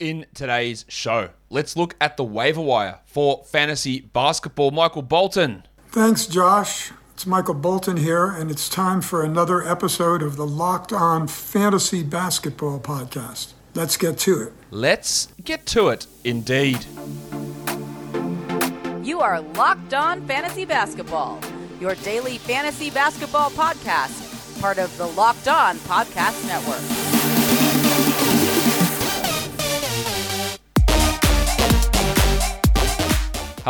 in today's show. Let's look at the waiver wire for fantasy basketball. Michael Bolton. Thanks, Josh. It's Michael Bolton here, and it's time for another episode of the Locked On Fantasy Basketball Podcast. Let's get to it. Let's get to it, indeed. You are Locked On Fantasy Basketball, your daily fantasy basketball podcast, part of the Locked On Podcast Network.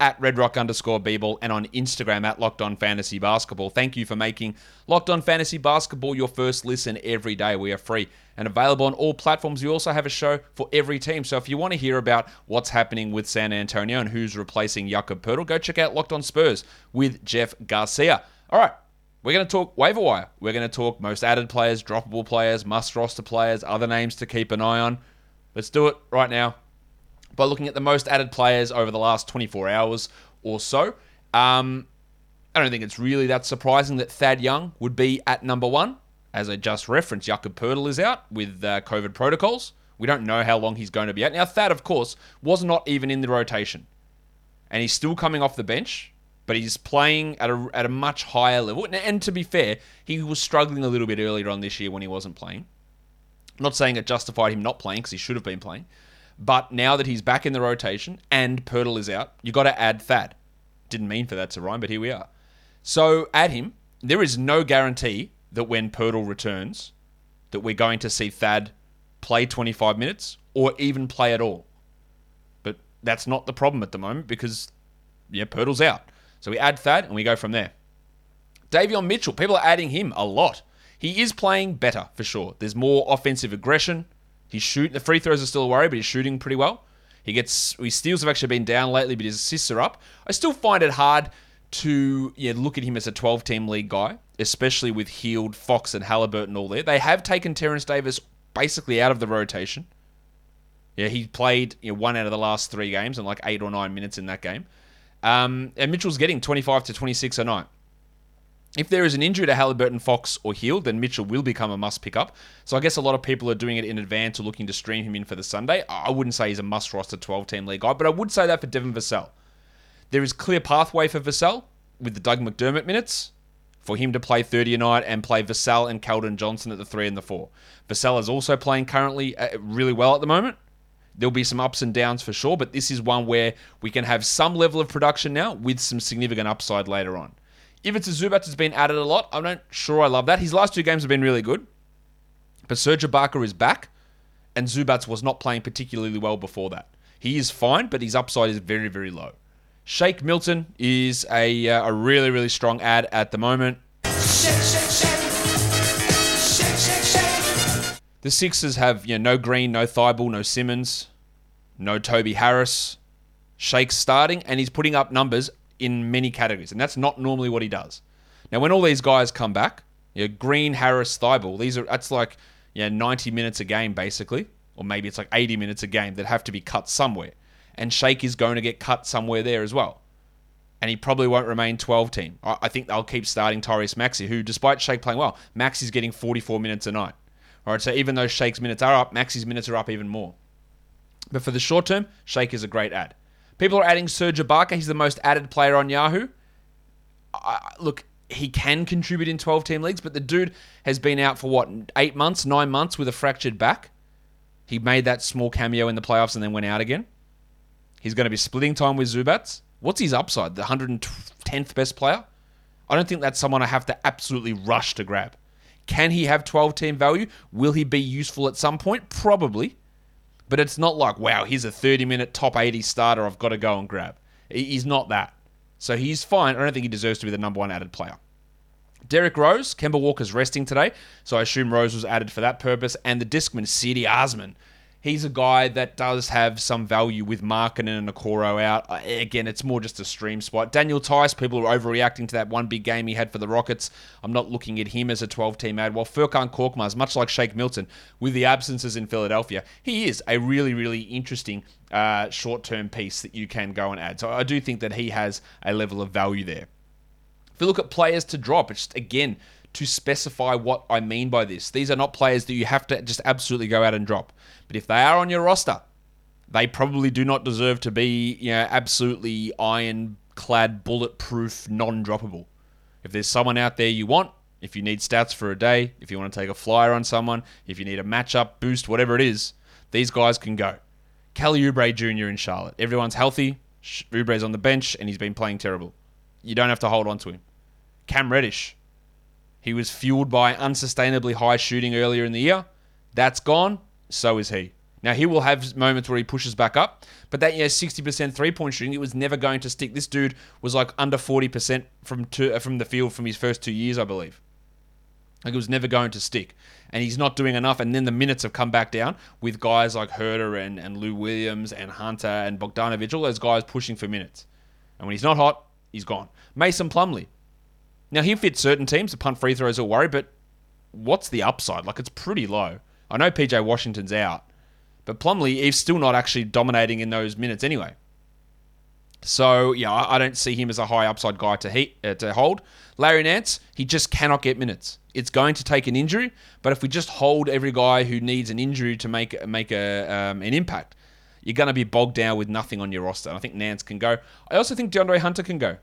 at redrock underscore Beeble and on Instagram at Locked On Fantasy Basketball. Thank you for making Locked On Fantasy Basketball your first listen every day. We are free and available on all platforms. We also have a show for every team. So if you want to hear about what's happening with San Antonio and who's replacing Jakob Poeltl, go check out Locked On Spurs with Jeff Garcia. All right. We're going to talk waiver wire. We're going to talk most added players, droppable players, must roster players, other names to keep an eye on. Let's do it right now by looking at the most added players over the last 24 hours or so. Um, I don't think it's really that surprising that Thad Young would be at number one. As I just referenced, Jakob Poeltl is out with uh, COVID protocols. We don't know how long he's going to be out. Now, Thad, of course, was not even in the rotation. And he's still coming off the bench, but he's playing at a, at a much higher level. And, and to be fair, he was struggling a little bit earlier on this year when he wasn't playing. I'm not saying it justified him not playing because he should have been playing. But now that he's back in the rotation and Poeltl is out, you got to add Thad. Didn't mean for that to rhyme, but here we are. So add him. There is no guarantee that when Poeltl returns, that we're going to see Thad play 25 minutes or even play at all. But that's not the problem at the moment because yeah, Poeltl's out. So we add Thad and we go from there. Davion Mitchell, people are adding him a lot. He is playing better for sure. There's more offensive aggression. He's shooting. The free throws are still a worry, but he's shooting pretty well. He gets his steals have actually been down lately, but his assists are up. I still find it hard to yeah look at him as a 12 team league guy, especially with Hield, Fox, and Halliburton all there. They have taken Terence Davis basically out of the rotation. Yeah, he played you know, one out of the last three games and like eight or nine minutes in that game. Um, and Mitchell's getting 25 to 26 a night. If there is an injury to Halliburton, Fox, or Hield, then Mitchell will become a must pick up. So I guess a lot of people are doing it in advance or looking to stream him in for the Sunday. I wouldn't say he's a must roster 12 team league guy, but I would say that for Devin Vassell. There is clear pathway for Vassell with the Doug McDermott minutes for him to play 30 a night and play Vassell and Keldon Johnson at the 3 and the 4. Vassell is also playing currently uh, really well at the moment. There'll be some ups and downs for sure, but this is one where we can have some level of production now with some significant upside later on. Ivica Zubac has been added a lot. I'm not sure I love that. His last two games have been really good. But Serge Ibaka is back, and Zubac was not playing particularly well before that. He is fine, but his upside is very, very low. Shake Milton is a, uh, a really, really strong add at the moment. Shake, shake, shake. The Sixers have you know, no Green, no Thybulle, no Simmons, no Toby Harris. Shake's starting, and he's putting up numbers in many categories, and that's not normally what he does. Now, when all these guys come back, you know, Green, Harris, Thybulle, these are that's like yeah, 90 minutes a game basically, or maybe it's like 80 minutes a game that have to be cut somewhere, and Shake is going to get cut somewhere there as well, and he probably won't remain 12 team. I think they'll keep starting Tyrese Maxey, who despite Shake playing well, Maxey's getting 44 minutes a night. All right, so even though Shake's minutes are up, Maxey's minutes are up even more. But for the short term, Shake is a great add. People are adding Serge Ibaka. He's the most added player on Yahoo. I, look, he can contribute in 12 team leagues, but the dude has been out for what, eight months, nine months with a fractured back. He made that small cameo in the playoffs and then went out again. He's going to be splitting time with Zubac. What's his upside? The 110th best player? I don't think that's someone I have to absolutely rush to grab. Can he have 12 team value? Will he be useful at some point? Probably. But it's not like, wow, he's a 30 minute top 80 starter I've got to go and grab. He's not that. So he's fine. I don't think he deserves to be the number one added player. Derrick Rose, Kemba Walker's resting today, so I assume Rose was added for that purpose. And the Discman, Cedi Osman, He's a guy that does have some value with Markkanen and Okoro out. Uh, again, it's more just a stream spot. Daniel Theis, people are overreacting to that one big game he had for the Rockets. I'm not looking at him as a 12 team add. While Furkan Korkmaz, much like Shake Milton, with the absences in Philadelphia, he is a really, really interesting uh, short term piece that you can go and add. So I do think that he has a level of value there. If you look at players to drop, it's again to specify what I mean by this. These are not players that you have to just absolutely go out and drop. But if they are on your roster, they probably do not deserve to be, you know, absolutely ironclad, bulletproof, non-droppable. If there's someone out there you want, if you need stats for a day, if you want to take a flyer on someone, if you need a matchup boost, whatever it is, these guys can go. Kelly Oubre Jr. in Charlotte. Everyone's healthy. Oubre's on the bench and he's been playing terrible. You don't have to hold on to him. Cam Reddish, he was fueled by unsustainably high shooting earlier in the year. That's gone. So is he. Now he will have moments where he pushes back up, but that yeah, 60% three-point shooting, it was never going to stick. This dude was like under 40% from two, uh, from the field from his first two years, I believe. Like it was never going to stick, and he's not doing enough. And then the minutes have come back down with guys like Huerter and, and Lou Williams and Hunter and Bogdanovic, all those guys pushing for minutes. And when he's not hot, he's gone. Mason Plumlee, now he fits certain teams. The punt free throws are worry, but what's the upside? Like it's pretty low. I know PJ Washington's out, but Plumlee is still not actually dominating in those minutes anyway. So yeah, I don't see him as a high upside guy to heat, uh, to hold. Larry Nance, he just cannot get minutes. It's going to take an injury, but if we just hold every guy who needs an injury to make make a um, an impact, you're going to be bogged down with nothing on your roster. And I think Nance can go. I also think DeAndre Hunter can go.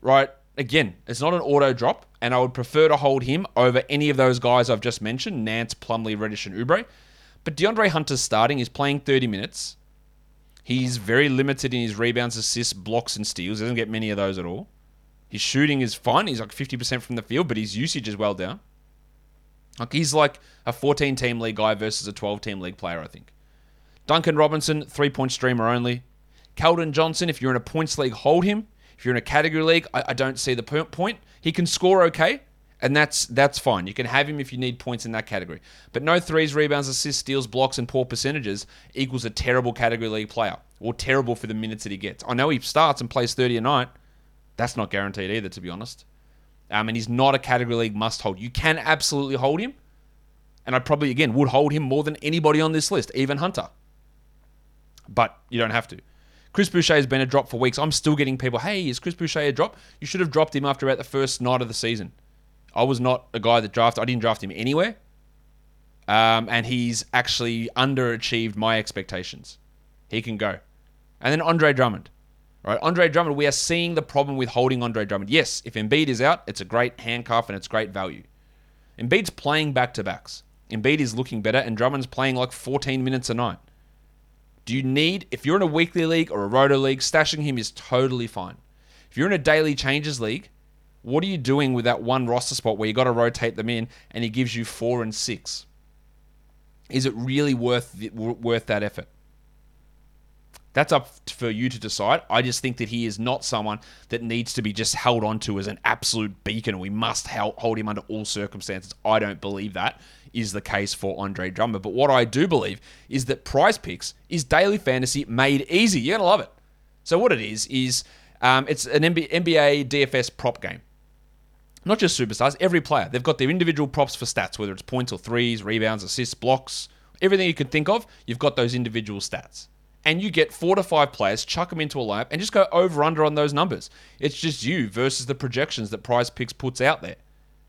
Right, again, it's not an auto drop, and I would prefer to hold him over any of those guys I've just mentioned Nance, Plumlee, Reddish, and Oubre. But DeAndre Hunter's starting. He's playing 30 minutes. He's very limited in his rebounds, assists, blocks, and steals. He doesn't get many of those at all. His shooting is fine. He's like 50% from the field, but his usage is well down. Like he's like a 14 team league guy versus a 12 team league player, I think. Duncan Robinson, three point streamer only. Keldon Johnson, if you're in a points league, hold him. If you're in a category league, I, I don't see the point. He can score okay, and that's that's fine. You can have him if you need points in that category. But no threes, rebounds, assists, steals, blocks, and poor percentages equals a terrible category league player or terrible for the minutes that he gets. I know he starts and plays 30 a night. That's not guaranteed either, to be honest. Um, and he's not a category league must hold. You can absolutely hold him, and I probably again would hold him more than anybody on this list, even Hunter. But you don't have to. Chris Boucher has been a drop for weeks. I'm still getting people, hey, is Chris Boucher a drop? You should have dropped him after about the first night of the season. I was not a guy that drafted, I didn't draft him anywhere. Um, and he's actually underachieved my expectations. He can go. And then Andre Drummond. Right, Andre Drummond, we are seeing the problem with holding Andre Drummond. Yes, if Embiid is out, it's a great handcuff and it's great value. Embiid's playing back to backs. Embiid is looking better, and Drummond's playing like 14 minutes a night. Do you need, if you're in a weekly league or a roto league, stashing him is totally fine. If you're in a daily changes league, what are you doing with that one roster spot where you got to rotate them in and he gives you four and six? Is it really worth worth that effort? That's up for you to decide. I just think that he is not someone that needs to be just held onto as an absolute beacon. We must hold him under all circumstances. I don't believe that is the case for Andre Drummond. But what I do believe is that Prize Picks is daily fantasy made easy. You're gonna love it. So what it is is um, it's an NBA DFS prop game. Not just superstars, every player. They've got their individual props for stats, whether it's points or threes, rebounds, assists, blocks, everything you can think of. You've got those individual stats and you get four to five players, chuck them into a lineup, and just go over under on those numbers. It's just you versus the projections that Prize Picks puts out there.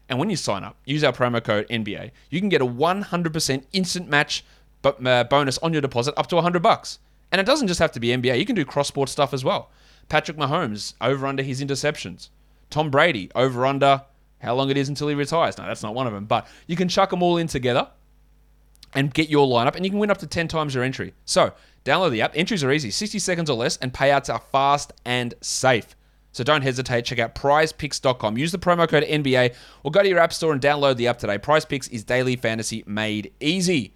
And when you sign up, use our promo code NBA, you can get a 100% instant match uh, bonus on your deposit up to 100 bucks. And it doesn't just have to be NBA, you can do cross sport stuff as well. Patrick Mahomes, over under his interceptions. Tom Brady, over under how long it is until he retires. No, that's not one of them. But you can chuck them all in together and get your lineup, and you can win up to 10 times your entry. So, download the app. Entries are easy 60 seconds or less, and payouts are fast and safe. So don't hesitate. Check out prizepicks.com. Use the promo code NBA or go to your app store and download the app today. Prize Picks is daily fantasy made easy.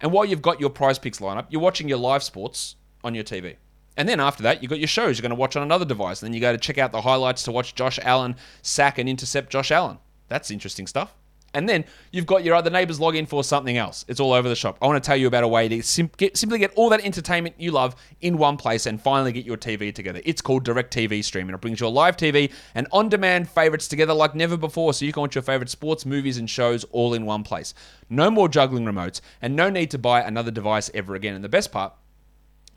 And while you've got your Prize Picks lineup, you're watching your live sports on your TV. And then after that, you've got your shows you're going to watch on another device. And then you go to check out the highlights to watch Josh Allen sack and intercept Josh Allen. That's interesting stuff. And then you've got your other neighbors log in for something else. It's all over the shop. I want to tell you about a way to sim- get, simply get all that entertainment you love in one place and finally get your TV together. It's called DirecTV Stream, and it brings your live TV and on demand favorites together like never before so you can watch your favorite sports, movies, and shows all in one place. No more juggling remotes, and no need to buy another device ever again. And the best part,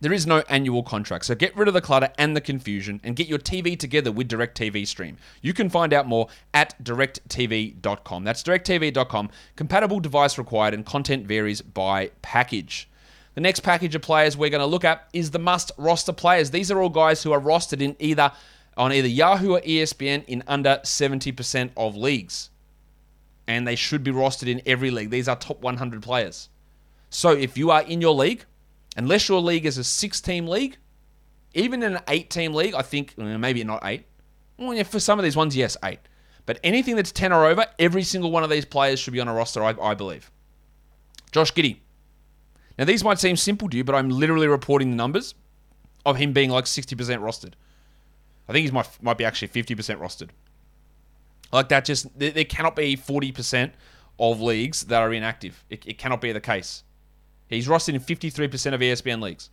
there is no annual contract, so get rid of the clutter and the confusion and get your TV together with DirecTV Stream. You can find out more at directv.com. That's directv.com. Compatible device required and content varies by package. The next package of players we're going to look at is the must roster players. These are all guys who are rostered in either on either Yahoo or ESPN in under 70% of leagues. And they should be rostered in every league. These are top 100 players. So if you are in your league, unless your league is a six team league, even in an eight team league, I think uh, maybe not eight. Well, yeah, for some of these ones, yes, eight. But anything that's 10 or over, every single one of these players should be on a roster, I, I believe. Josh Giddey. Now, these might seem simple to you, but I'm literally reporting the numbers of him being like 60% rostered. I think he might, might be actually 50% rostered. Like that, just there, there cannot be 40% of leagues that are inactive. It, it cannot be the case. He's rostered in 53% of ESPN leagues.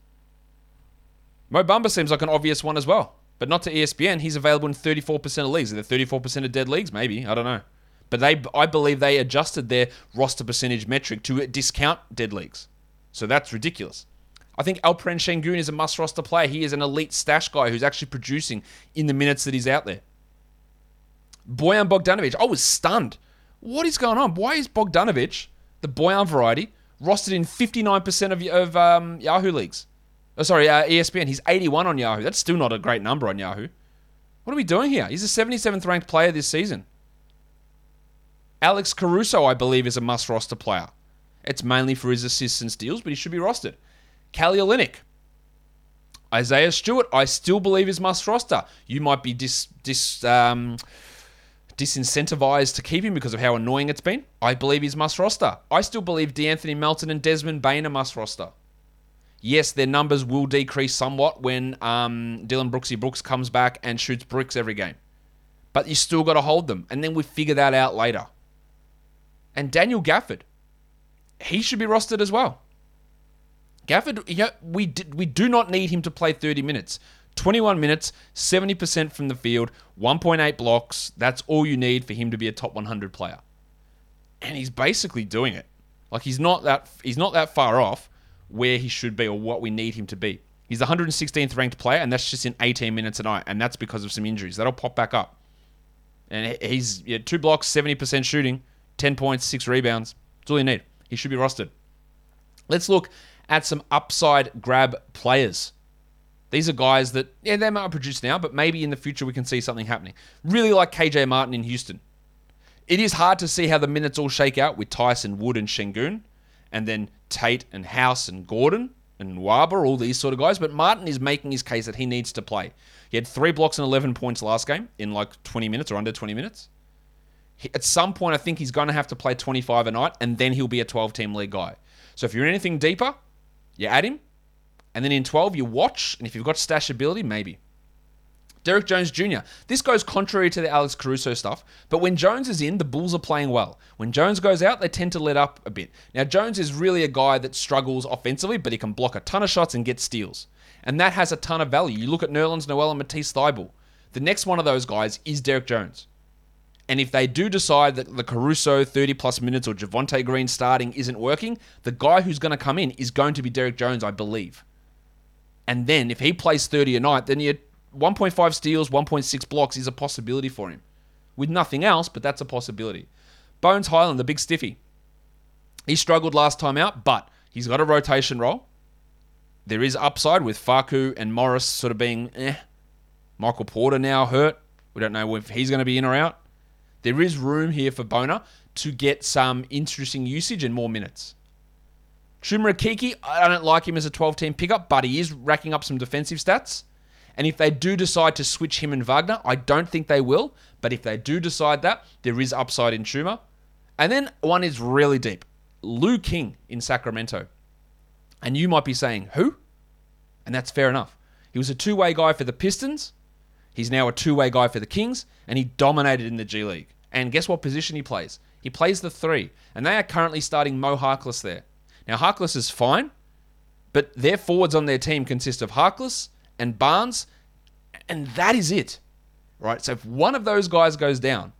Mo Bamba seems like an obvious one as well, but not to ESPN. He's available in 34% of leagues. Are there 34% of dead leagues? Maybe. I don't know. But they, I believe they adjusted their roster percentage metric to discount dead leagues. So that's ridiculous. I think Alperen Sengun is a must roster player. He is an elite stash guy who's actually producing in the minutes that he's out there. Bojan Bogdanovic, I was stunned. What is going on? Why is Bogdanovic, the Bojan variety, rostered in 59% of, of um, Yahoo leagues? Oh, sorry, uh, ESPN. He's 81 on Yahoo. That's still not a great number on Yahoo. What are we doing here? He's the 77th ranked player this season. Alex Caruso, I believe, is a must roster player. It's mainly for his assists and steals, but he should be rostered. Kelly. Isaiah Stewart, I still believe is must roster. You might be dis, dis um, disincentivized to keep him because of how annoying it's been. I believe he's must roster. I still believe D'Anthony Melton and Desmond Bane are must roster. Yes, their numbers will decrease somewhat when um, Dillon Brooksy Brooks comes back and shoots bricks every game. But you still got to hold them, and then we figure that out later. And Daniel Gafford, he should be rostered as well. Gafford, you know, we we do not need him to play 30 minutes. 21 minutes, 70% from the field, 1.8 blocks. That's all you need for him to be a top 100 player. And he's basically doing it. Like he's not that he's not that far off where he should be or what we need him to be. He's the 116th ranked player, and that's just in 18 minutes a night, and that's because of some injuries. That'll pop back up. And he's yeah, two blocks, 70% shooting, 10 points, six rebounds. That's all you need. He should be rostered. Let's look at some upside grab players. These are guys that, yeah, they might produce now, but maybe in the future we can see something happening. Really like KJ Martin in Houston. It is hard to see how the minutes all shake out with Tyson, Wood, and Sengun, and then Tate and House and Gordon and Nwaba, all these sort of guys. But Martin is making his case that he needs to play. He had three blocks and 11 points last game in like 20 minutes or under 20 minutes. He, at some point, I think he's going to have to play 25 a night, and then he'll be a 12 team league guy. So if you're anything deeper, you add him. And then in 12, you watch. And if you've got stash ability, maybe. Derrick Jones Jr. This goes contrary to the Alex Caruso stuff, but when Jones is in, the Bulls are playing well. When Jones goes out, they tend to let up a bit. Now, Jones is really a guy that struggles offensively, but he can block a ton of shots and get steals. And that has a ton of value. You look at Nerlens Noel and Matisse Thybulle. The next one of those guys is Derrick Jones. And if they do decide that the Caruso 30 plus minutes or Javonte Green starting isn't working, the guy who's going to come in is going to be Derrick Jones, I believe. And then if he plays 30 a night, then you 1.5 steals, 1.6 blocks is a possibility for him. With nothing else, but that's a possibility. Bones Hyland, the big stiffy. He struggled last time out, but he's got a rotation role. There is upside with Facu and Morris sort of being eh. Michael Porter now hurt. We don't know if he's going to be in or out. There is room here for Bona to get some interesting usage and more minutes. Chuma Okeke, I don't like him as a 12 team pickup, but he is racking up some defensive stats. And if they do decide to switch him and Wagner, I don't think they will. But if they do decide that, there is upside in Chuma. And then one is really deep Lou King in Sacramento. And you might be saying, who? And that's fair enough. He was a two way guy for the Pistons. He's now a two way guy for the Kings. And he dominated in the G League. And guess what position he plays? He plays the three. And they are currently starting Mo Harkless there. Now, Harkless is fine, but their forwards on their team consist of Harkless and Barnes, and that is it. Right? So if one of those guys goes down,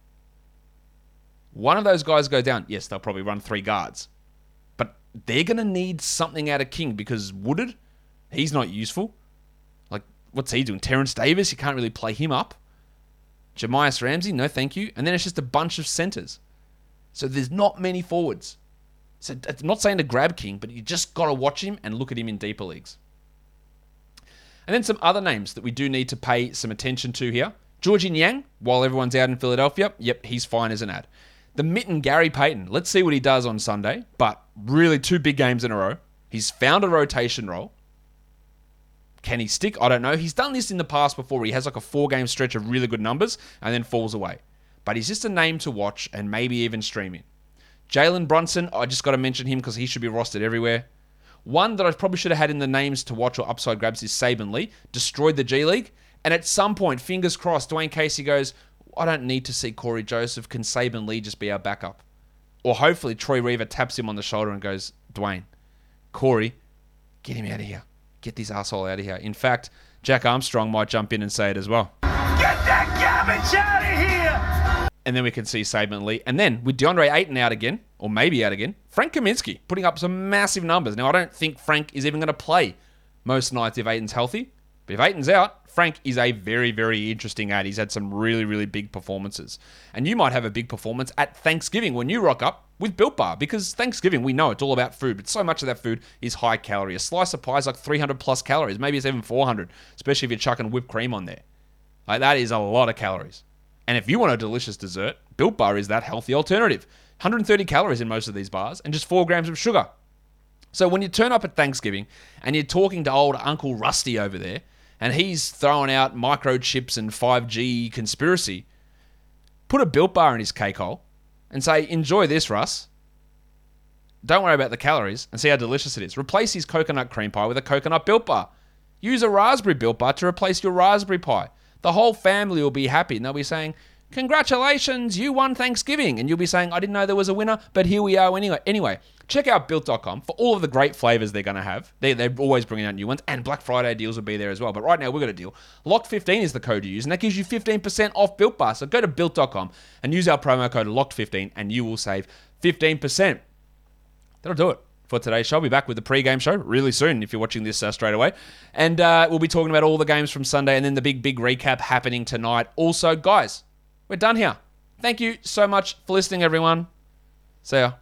one of those guys go down, yes, they'll probably run three guards. But they're going to need something out of King because Woodard, he's not useful. Like, what's he doing? Terence Davis, you can't really play him up. Jahmi'us Ramsey, no thank you. And then it's just a bunch of centers. So there's not many forwards. So I'm not saying to grab King, but you just got to watch him and look at him in deeper leagues. And then some other names that we do need to pay some attention to here. Georges Niang, while everyone's out in Philadelphia, yep, he's fine as an add. The mitten Gary Payton, let's see what he does on Sunday, but really two big games in a row. He's found a rotation role. Can he stick? I don't know. He's done this in the past before. He has like a four game stretch of really good numbers and then falls away. But he's just a name to watch and maybe even streaming. Jalen Brunson, I just got to mention him because he should be rostered everywhere. One that I probably should have had in the names to watch or upside grabs is Saben Lee. Destroyed the G League. And at some point, fingers crossed, Dwane Casey goes, I don't need to see Cory Joseph. Can Saben Lee just be our backup? Or hopefully Troy Weaver taps him on the shoulder and goes, Dwane, Cory, get him out of here. Get this asshole out of here. In fact, Jack Armstrong might jump in and say it as well. Get that garbage out of here! And then we can see Saben Lee. And then with DeAndre Ayton out again, or maybe out again, Frank Kaminsky putting up some massive numbers. Now, I don't think Frank is even going to play most nights if Ayton's healthy. But if Ayton's out, Frank is a very, very interesting add. He's had some really, really big performances. And you might have a big performance at Thanksgiving when you rock up with Built Bar because Thanksgiving, we know it's all about food, but so much of that food is high calorie. A slice of pie is like 300 plus calories. Maybe it's even 400, especially if you're chucking whipped cream on there. Like that is a lot of calories. And if you want a delicious dessert, Built Bar is that healthy alternative. 130 calories in most of these bars and just 4 grams of sugar. So when you turn up at Thanksgiving and you're talking to old Uncle Rusty over there, and he's throwing out microchips and 5G conspiracy, put a built bar in his cake hole and say, enjoy this, Russ. Don't worry about the calories and see how delicious it is. Replace his coconut cream pie with a coconut built bar. Use a raspberry built bar to replace your raspberry pie. The whole family will be happy and they'll be saying, Congratulations, you won Thanksgiving. And you'll be saying, I didn't know there was a winner, but here we are anyway. Anyway, check out built.com for all of the great flavors they're going to have. They, they're always bringing out new ones, and Black Friday deals will be there as well. But right now, we've got a deal. Locked15 is the code you use, and that gives you 15% off Built Bar. So go to built.com and use our promo code Locked15, and you will save 15%. That'll do it for today's show. I'll be back with the pre-game show really soon if you're watching this uh, straight away. And uh, we'll be talking about all the games from Sunday and then the big, big recap happening tonight. Also, guys, we're done here. Thank you so much for listening, everyone. See ya.